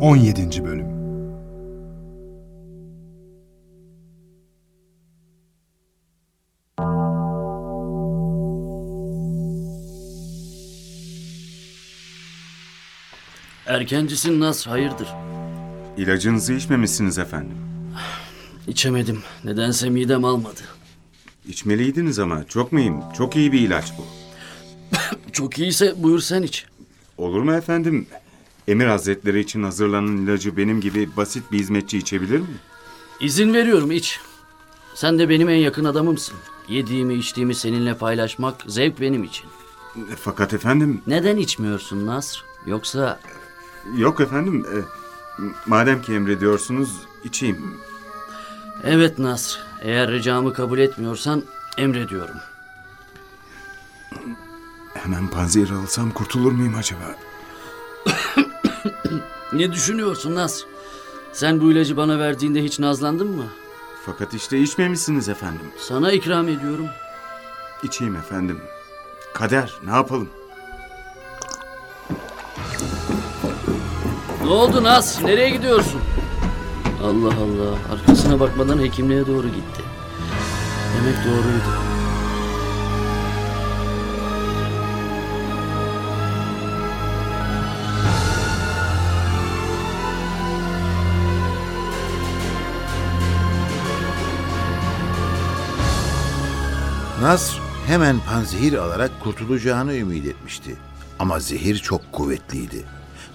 17. Bölüm Erkencisin Nasr, hayırdır? İlacınızı içmemişsiniz efendim. İçemedim. Nedense midem almadı. İçmeliydiniz ama çok mühim. Çok iyi bir ilaç bu. Çok iyiyse buyur sen iç. Olur mu efendim? Emir Hazretleri için hazırlanan ilacı benim gibi basit bir hizmetçi içebilir mi? İzin veriyorum iç. Sen de benim en yakın adamımsın. Yediğimi içtiğimi seninle paylaşmak zevk benim için. E, Fakat efendim... Neden içmiyorsun Nasr? Yoksa Yok efendim. e, madem ki emrediyorsunuz içeyim. evet Nasr. Eğer ricamı kabul etmiyorsan emrediyorum. Hemen panzehir alsam kurtulur muyum acaba? Ne düşünüyorsun Nasr? Sen bu ilacı bana verdiğinde hiç nazlandın mı? Fakat işte içmemişsiniz efendim. Sana ikram ediyorum. İçeyim efendim. Kader ne yapalım? Ne oldu Nas? Nereye gidiyorsun? Allah Allah. Arkasına bakmadan hekimliğe doğru gitti. Demek doğruydu. Nasr hemen panzehir alarak kurtulacağını ümit etmişti. Ama zehir çok kuvvetliydi.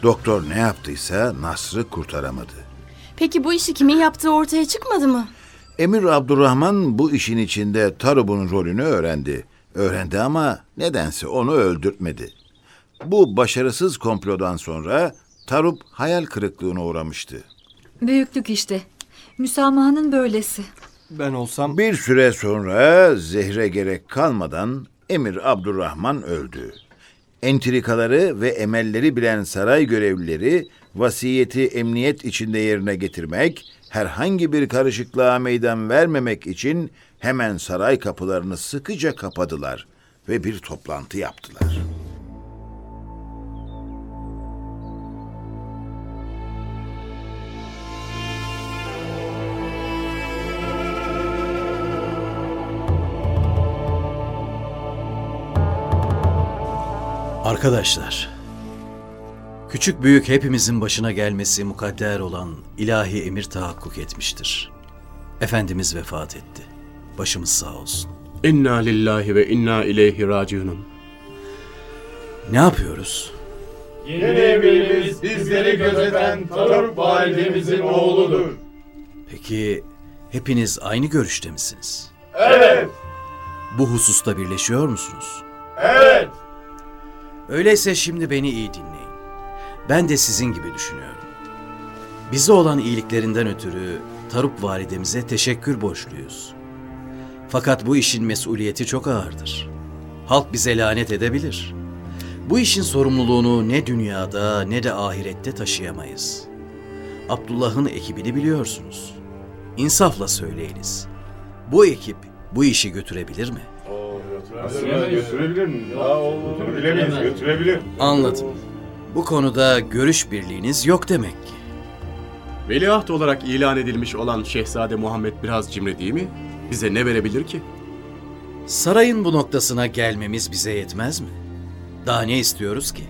Doktor ne yaptıysa Nasr'ı kurtaramadı. Peki bu işi kimin yaptığı ortaya çıkmadı mı? Emir Abdurrahman bu işin içinde Tarub'un rolünü öğrendi. Öğrendi ama nedense onu öldürtmedi. Bu başarısız komplodan sonra Tarub hayal kırıklığına uğramıştı. Büyüklük işte. Müsamahanın böylesi. Ben olsam Bir süre sonra zehre gerek kalmadan Emir Abdurrahman öldü. Entrikaları ve emelleri bilen saray görevlileri vasiyeti emniyet içinde yerine getirmek, herhangi bir karışıklığa meydan vermemek için hemen saray kapılarını sıkıca kapadılar ve bir toplantı yaptılar. Arkadaşlar, küçük büyük hepimizin başına gelmesi mukadder olan ilahi emir tahakkuk etmiştir. Efendimiz vefat etti. Başımız sağ olsun. İnna lillahi ve inna ileyhi raciunun. Ne yapıyoruz? Yeni emirimiz bizleri gözeten Tarık validemizin oğludur. Peki hepiniz aynı görüşte misiniz? Evet, Bu hususta birleşiyor musunuz? evet. Öyleyse şimdi beni iyi dinleyin. Ben de sizin gibi düşünüyorum. Bize olan iyiliklerinden ötürü Tarup validemize teşekkür borçluyuz. Fakat bu işin mesuliyeti çok ağırdır. Halk bize lanet edebilir. Bu işin sorumluluğunu ne dünyada ne de ahirette taşıyamayız. Abdullah'ın ekibini biliyorsunuz. İnsafla söyleyiniz. Bu ekip bu işi götürebilir mi? Götürebilir mi? Götürebilir, götürebilir. Anladım. Bu konuda görüş birliğiniz yok demek ki. Veliaht olarak ilan edilmiş olan Şehzade Muhammed biraz cimri değil mi? Bize ne verebilir ki? Sarayın bu noktasına gelmemiz bize yetmez mi? Daha ne istiyoruz ki?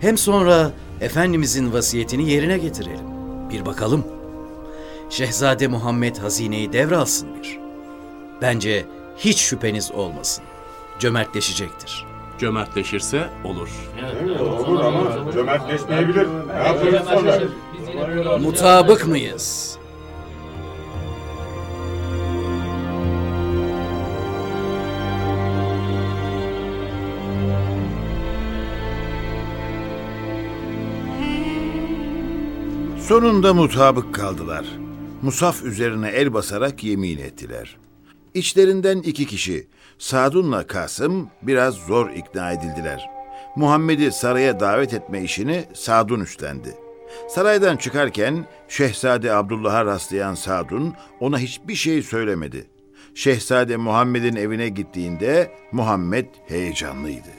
Hem sonra Efendimizin vasiyetini yerine getirelim. Bir bakalım. Şehzade Muhammed hazineyi devralsın bir. Bence hiç şüpheniz olmasın. Cömertleşecektir. Cömertleşirse olur. Olur ama cömertleşmeyebilir. Ne yapıyoruz sonra? Mutabık mıyız? Sonunda mutabık kaldılar. Musaf üzerine el basarak yemin ettiler. İçlerinden iki kişi, Sadun'la Kasım biraz zor ikna edildiler. Muhammed'i saraya davet etme işini Sadun üstlendi. Saraydan çıkarken Şehzade Abdullah'a rastlayan Sadun ona hiçbir şey söylemedi. Şehzade Muhammed'in evine gittiğinde Muhammed heyecanlıydı.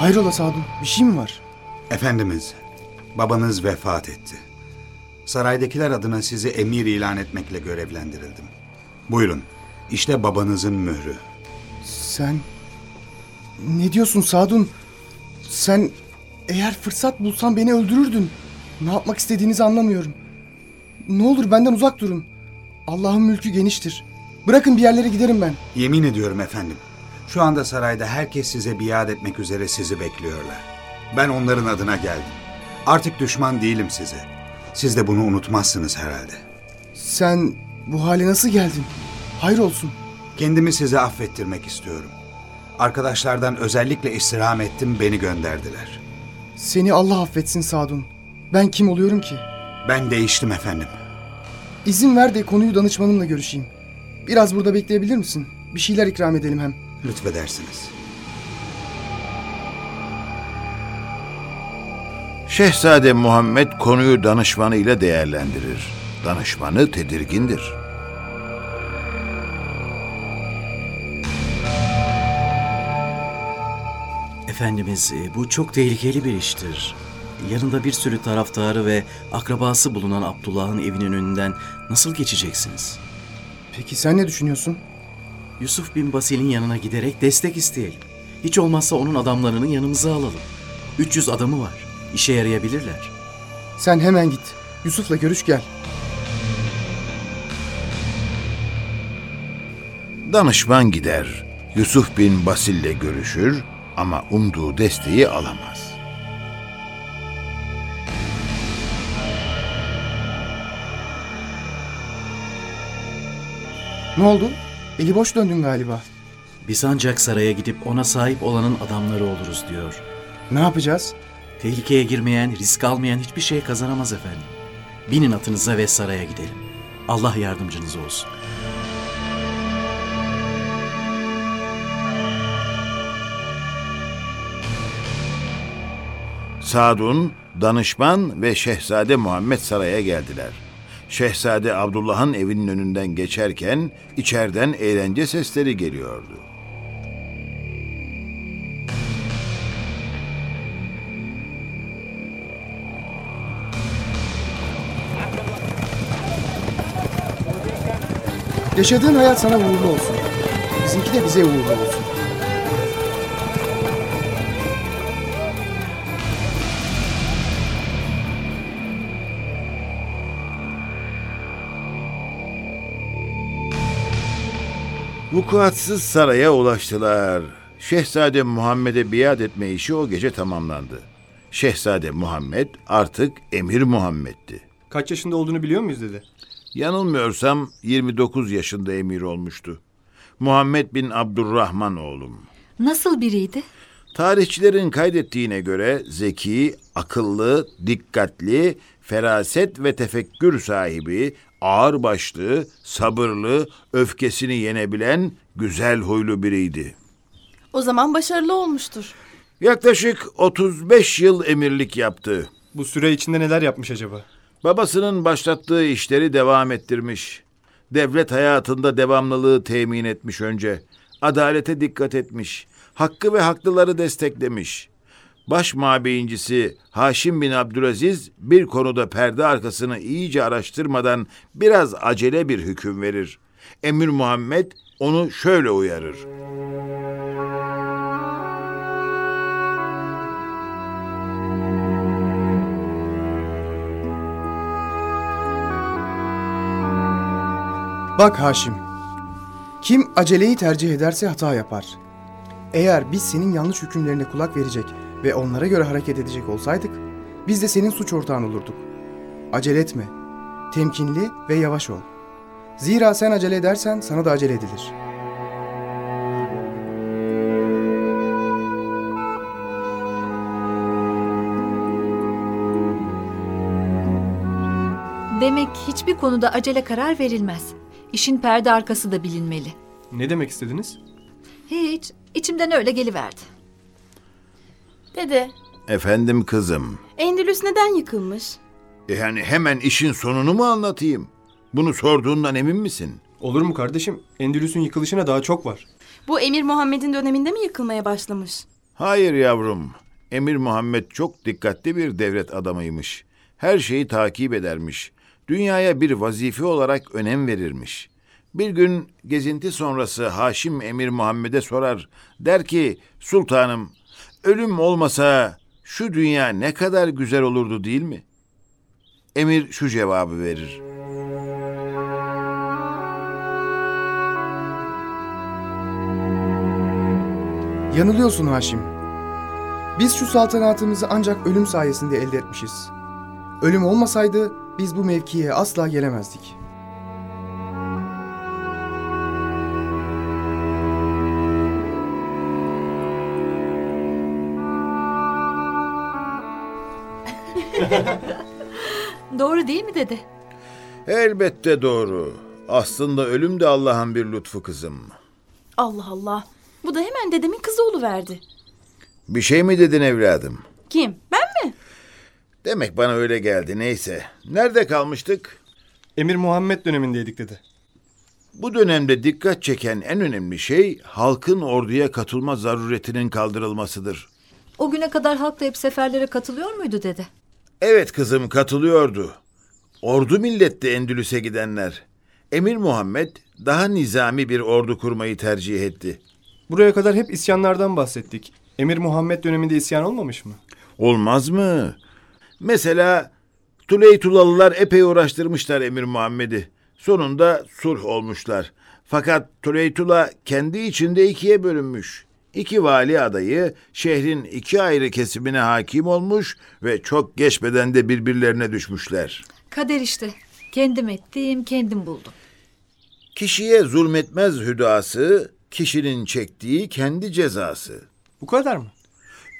Hayrola Sadun, bir şey mi var? Efendimiz, babanız vefat etti. Saraydakiler adına sizi emir ilan etmekle görevlendirildim. Buyurun, işte babanızın mührü. Sen... Ne diyorsun Sadun? Sen eğer fırsat bulsan beni öldürürdün. Ne yapmak istediğinizi anlamıyorum. Ne olur benden uzak durun. Allah'ın mülkü geniştir. Bırakın bir yerlere giderim ben. Yemin ediyorum efendim, şu anda sarayda herkes size biat etmek üzere sizi bekliyorlar. Ben onların adına geldim. Artık düşman değilim size. Siz de bunu unutmazsınız herhalde. Sen bu hale nasıl geldin? Hayır olsun. Kendimi size affettirmek istiyorum. Arkadaşlardan özellikle istirham ettim, beni gönderdiler. Seni Allah affetsin Sadun. Ben kim oluyorum ki? Ben değiştim efendim. İzin ver de konuyu danışmanımla görüşeyim. Biraz burada bekleyebilir misin? Bir şeyler ikram edelim hem. Lütfedersiniz. Şehzade Muhammed konuyu danışmanı ile değerlendirir. Danışmanı tedirgindir. Efendimiz e, bu çok tehlikeli bir iştir. Yanında bir sürü taraftarı ve akrabası bulunan Abdullah'ın evinin önünden nasıl geçeceksiniz? Peki sen ne düşünüyorsun? Yusuf bin Basil'in yanına giderek destek isteyelim. Hiç olmazsa onun adamlarını yanımıza alalım. 300 adamı var. İşe yarayabilirler. Sen hemen git. Yusuf'la görüş gel. Danışman gider. Yusuf bin Basil'le görüşür ama umduğu desteği alamaz. Ne oldu? Eli boş döndün galiba. Biz ancak saraya gidip ona sahip olanın adamları oluruz diyor. Ne yapacağız? Tehlikeye girmeyen, risk almayan hiçbir şey kazanamaz efendim. Binin atınıza ve saraya gidelim. Allah yardımcınız olsun. Sadun, danışman ve Şehzade Muhammed saraya geldiler. Şehzade Abdullah'ın evinin önünden geçerken içeriden eğlence sesleri geliyordu. Yaşadığın hayat sana uğurlu olsun. Bizimki de bize uğurlu olsun. Vukuatsız saraya ulaştılar. Şehzade Muhammed'e biat etme işi o gece tamamlandı. Şehzade Muhammed artık Emir Muhammed'ti. Kaç yaşında olduğunu biliyor muyuz dedi. Yanılmıyorsam 29 yaşında emir olmuştu. Muhammed bin Abdurrahman oğlum. Nasıl biriydi? Tarihçilerin kaydettiğine göre zeki, akıllı, dikkatli, feraset ve tefekkür sahibi, ağırbaşlı, sabırlı, öfkesini yenebilen güzel huylu biriydi. O zaman başarılı olmuştur. Yaklaşık 35 yıl emirlik yaptı. Bu süre içinde neler yapmış acaba? Babasının başlattığı işleri devam ettirmiş. Devlet hayatında devamlılığı temin etmiş önce. Adalete dikkat etmiş. Hakkı ve haklıları desteklemiş. Baş mabeyincisi Haşim bin Abdülaziz bir konuda perde arkasını iyice araştırmadan biraz acele bir hüküm verir. Emir Muhammed onu şöyle uyarır. Bak Haşim. Kim aceleyi tercih ederse hata yapar. Eğer biz senin yanlış hükümlerine kulak verecek ve onlara göre hareket edecek olsaydık, biz de senin suç ortağın olurduk. Acele etme. Temkinli ve yavaş ol. Zira sen acele edersen sana da acele edilir. Demek hiçbir konuda acele karar verilmez. İşin perde arkası da bilinmeli. Ne demek istediniz? Hiç, içimden öyle geliverdi. Dede, Efendim kızım. Endülüs neden yıkılmış? E Yani hemen işin sonunu mu anlatayım? Bunu sorduğundan emin misin? Olur mu kardeşim? Endülüs'ün yıkılışına daha çok var. Bu Emir Muhammed'in döneminde mi yıkılmaya başlamış? Hayır yavrum. Emir Muhammed çok dikkatli bir devlet adamıymış. Her şeyi takip edermiş. Dünyaya bir vazife olarak önem verirmiş. Bir gün gezinti sonrası Haşim Emir Muhammed'e sorar. Der ki, sultanım, ölüm olmasa şu dünya ne kadar güzel olurdu değil mi? Emir şu cevabı verir. Yanılıyorsun Haşim. Biz şu saltanatımızı ancak ölüm sayesinde elde etmişiz. Ölüm olmasaydı biz bu mevkiye asla gelemezdik. Doğru değil mi dede? Elbette doğru. Aslında ölüm de Allah'ın bir lütfu kızım. Allah Allah. Bu da hemen dedemin kızı verdi. Bir şey mi dedin evladım? Kim? Ben mi? Demek bana öyle geldi. Neyse. Nerede kalmıştık? Emir Muhammed dönemindeydik dedi. Bu dönemde dikkat çeken en önemli şey halkın orduya katılma zaruretinin kaldırılmasıdır. O güne kadar halk da hep seferlere katılıyor muydu dede? Evet kızım katılıyordu. Ordu milletti Endülüs'e gidenler. Emir Muhammed daha nizami bir ordu kurmayı tercih etti. Buraya kadar hep isyanlardan bahsettik. Emir Muhammed döneminde isyan olmamış mı? Olmaz mı? Mesela Tuleytulalılar epey uğraştırmışlar Emir Muhammed'i. Sonunda sulh olmuşlar. Fakat Tuleytula kendi içinde ikiye bölünmüş. İki vali adayı şehrin iki ayrı kesimine hakim olmuş ve çok geçmeden de birbirlerine düşmüşler. Kader işte. Kendim ettim, kendim buldum. Kişiye zulmetmez hüdası, kişinin çektiği kendi cezası. Bu kadar mı?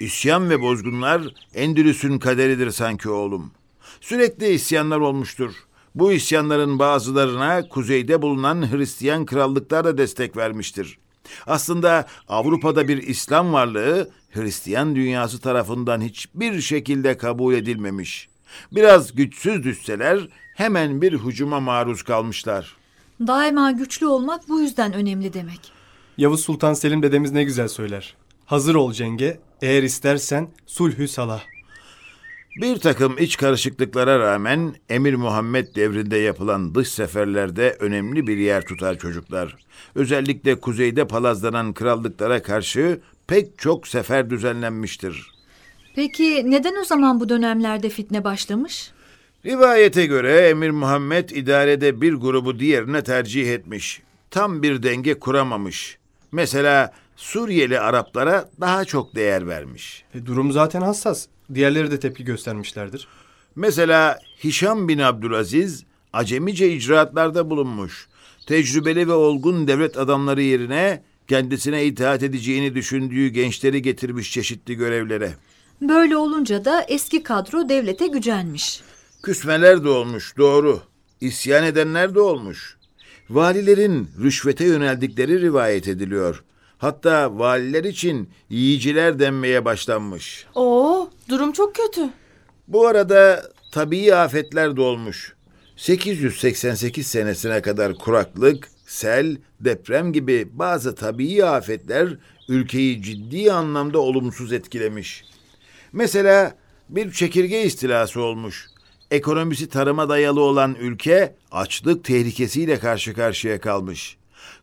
İsyan ve bozgunlar Endülüs'ün kaderidir sanki oğlum. Sürekli isyanlar olmuştur. Bu isyanların bazılarına kuzeyde bulunan Hristiyan krallıklar da destek vermiştir. Aslında Avrupa'da bir İslam varlığı Hristiyan dünyası tarafından hiçbir şekilde kabul edilmemiş. Biraz güçsüz düşseler hemen bir hücuma maruz kalmışlar. Daima güçlü olmak bu yüzden önemli demek. Yavuz Sultan Selim dedemiz ne güzel söyler. Hazır ol cenge, eğer istersen sulhü salah. Bir takım iç karışıklıklara rağmen Emir Muhammed devrinde yapılan dış seferlerde önemli bir yer tutar çocuklar. Özellikle kuzeyde palazlanan krallıklara karşı pek çok sefer düzenlenmiştir. Peki neden o zaman bu dönemlerde fitne başlamış? Rivayete göre Emir Muhammed idarede bir grubu diğerine tercih etmiş. Tam bir denge kuramamış. Mesela Suriyeli Araplara daha çok değer vermiş. E, durum zaten hassas. Diğerleri de tepki göstermişlerdir. Mesela Hişam bin Abdülaziz acemice icraatlarda bulunmuş. Tecrübeli ve olgun devlet adamları yerine kendisine itaat edeceğini düşündüğü gençleri getirmiş çeşitli görevlere. Böyle olunca da eski kadro devlete gücenmiş. Küsmeler de olmuş doğru. İsyan edenler de olmuş. Valilerin rüşvete yöneldikleri rivayet ediliyor. Hatta valiler için yiyiciler denmeye başlanmış. Oo, durum çok kötü. Bu arada tabii afetler de olmuş. 888 senesine kadar kuraklık, sel, deprem gibi bazı tabii afetler ülkeyi ciddi anlamda olumsuz etkilemiş. Mesela bir çekirge istilası olmuş. Ekonomisi tarıma dayalı olan ülke açlık tehlikesiyle karşı karşıya kalmış.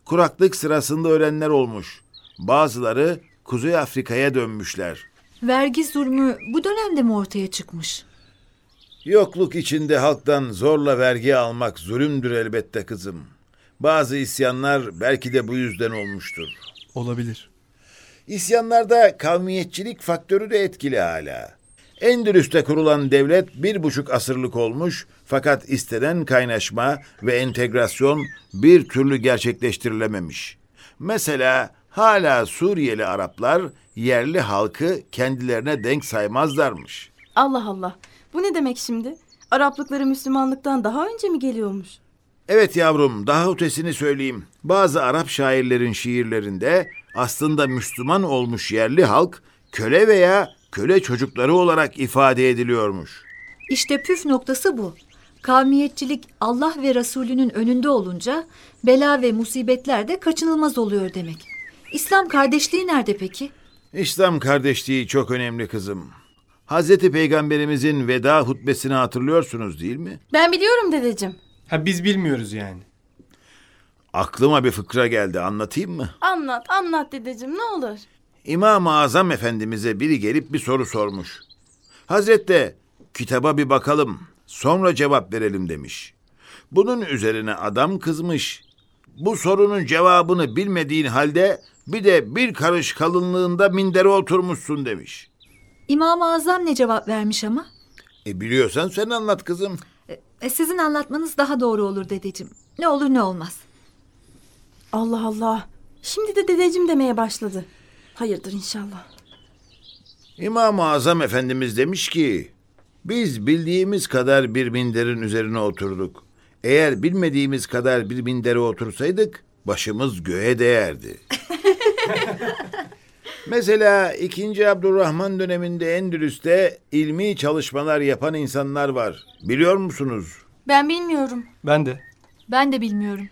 Kuraklık sırasında ölenler olmuş. Bazıları Kuzey Afrika'ya dönmüşler. Vergi zulmü bu dönemde mi ortaya çıkmış? Yokluk içinde halktan zorla vergi almak zulümdür elbette kızım. Bazı isyanlar belki de bu yüzden olmuştur. Olabilir. İsyanlarda kavmiyetçilik faktörü de etkili hala. Endülüs'te kurulan devlet bir buçuk asırlık olmuş fakat istenen kaynaşma ve entegrasyon bir türlü gerçekleştirilememiş. Mesela hala Suriyeli Araplar yerli halkı kendilerine denk saymazlarmış. Allah Allah. Bu ne demek şimdi? Araplıkları Müslümanlıktan daha önce mi geliyormuş? Evet yavrum, daha ötesini söyleyeyim. Bazı Arap şairlerin şiirlerinde aslında Müslüman olmuş yerli halk köle veya köle çocukları olarak ifade ediliyormuş. İşte püf noktası bu. Kavmiyetçilik Allah ve Resulünün önünde olunca bela ve musibetler de kaçınılmaz oluyor demek. İslam kardeşliği nerede peki? İslam kardeşliği çok önemli kızım. Hazreti Peygamberimizin veda hutbesini hatırlıyorsunuz değil mi? Ben biliyorum dedeciğim. Ha biz bilmiyoruz yani. Aklıma bir fıkra geldi anlatayım mı? Anlat anlat dedeciğim ne olur. İmam-ı Azam Efendimiz'e biri gelip bir soru sormuş. Hazret de kitaba bir bakalım sonra cevap verelim demiş. Bunun üzerine adam kızmış. Bu sorunun cevabını bilmediğin halde bir de bir karış kalınlığında mindere oturmuşsun demiş. İmam-ı Azam ne cevap vermiş ama? E biliyorsan sen anlat kızım. E, sizin anlatmanız daha doğru olur dedeciğim. Ne olur ne olmaz. Allah Allah. Şimdi de dedeciğim demeye başladı. Hayırdır inşallah. İmam-ı Azam Efendimiz demiş ki, biz bildiğimiz kadar bir minderin üzerine oturduk. Eğer bilmediğimiz kadar bir mindere otursaydık, başımız göğe değerdi. Mesela 2. Abdurrahman döneminde Endülüs'te ilmi çalışmalar yapan insanlar var. Biliyor musunuz? Ben bilmiyorum. Ben de. Ben de bilmiyorum.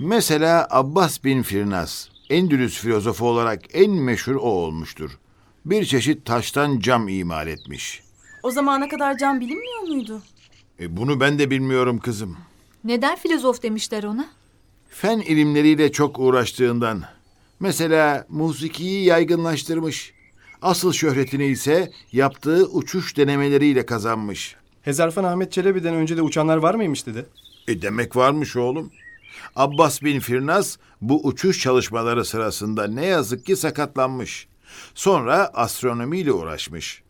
Mesela Abbas bin Firnas, Endülüs filozofu olarak en meşhur o olmuştur. Bir çeşit taştan cam imal etmiş. O zamana kadar can bilinmiyor muydu? E bunu ben de bilmiyorum kızım. Neden filozof demişler ona? Fen ilimleriyle çok uğraştığından. Mesela musikiyi yaygınlaştırmış. Asıl şöhretini ise yaptığı uçuş denemeleriyle kazanmış. Hezarfen Ahmet Çelebi'den önce de uçanlar var mıymış dedi. E demek varmış oğlum. Abbas bin Firnas bu uçuş çalışmaları sırasında ne yazık ki sakatlanmış. Sonra astronomiyle uğraşmış.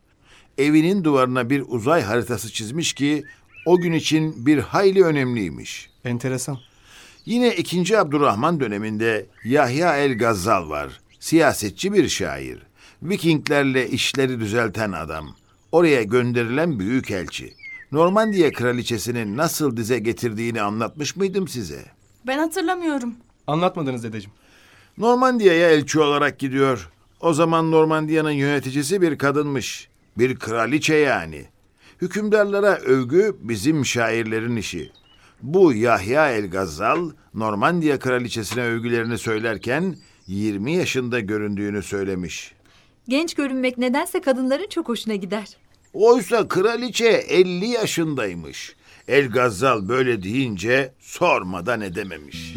Evinin duvarına bir uzay haritası çizmiş ki o gün için bir hayli önemliymiş. Enteresan. Yine 2. Abdurrahman döneminde Yahya el Gazzal var. Siyasetçi bir şair. Vikinglerle işleri düzelten adam. Oraya gönderilen büyük elçi. Normandiya kraliçesini nasıl dize getirdiğini anlatmış mıydım size? Ben hatırlamıyorum. Anlatmadınız dedeciğim. Normandiya'ya elçi olarak gidiyor. O zaman Normandiya'nın yöneticisi bir kadınmış. Bir kraliçe yani. Hükümdarlara övgü bizim şairlerin işi. Bu Yahya el Gazzal Normandiya kraliçesine övgülerini söylerken 20 yaşında göründüğünü söylemiş. Genç görünmek nedense kadınların çok hoşuna gider. Oysa kraliçe 50 yaşındaymış. El Gazzal böyle deyince sormadan edememiş.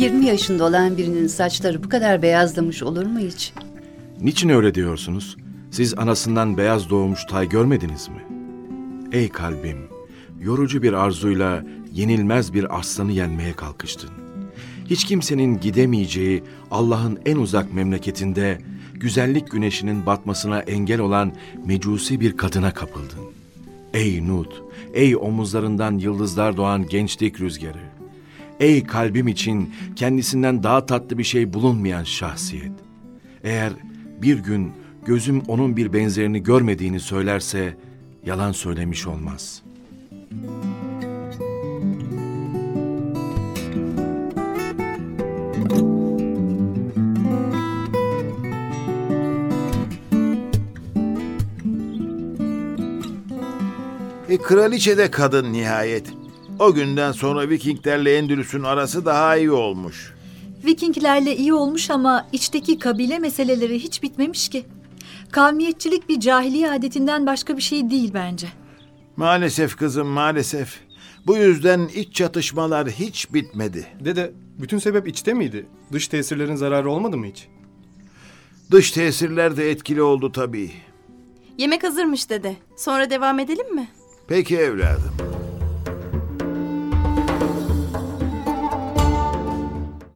20 yaşında olan birinin saçları bu kadar beyazlamış olur mu hiç? Niçin öyle diyorsunuz? Siz anasından beyaz doğmuş tay görmediniz mi? Ey kalbim, yorucu bir arzuyla yenilmez bir aslanı yenmeye kalkıştın. Hiç kimsenin gidemeyeceği Allah'ın en uzak memleketinde güzellik güneşinin batmasına engel olan mecusi bir kadına kapıldın. Ey Nut, ey omuzlarından yıldızlar doğan gençlik rüzgarı. Ey kalbim için kendisinden daha tatlı bir şey bulunmayan şahsiyet. Eğer bir gün gözüm onun bir benzerini görmediğini söylerse yalan söylemiş olmaz. E kraliçe de kadın nihayet. O günden sonra Vikinglerle Endülüs'ün arası daha iyi olmuş. Vikinglerle iyi olmuş ama içteki kabile meseleleri hiç bitmemiş ki. Kavmiyetçilik bir cahiliye adetinden başka bir şey değil bence. Maalesef kızım maalesef. Bu yüzden iç çatışmalar hiç bitmedi. Dede, bütün sebep içte miydi? Dış tesirlerin zararı olmadı mı hiç? Dış tesirler de etkili oldu tabii. Yemek hazırmış dede. Sonra devam edelim mi? Peki evladım.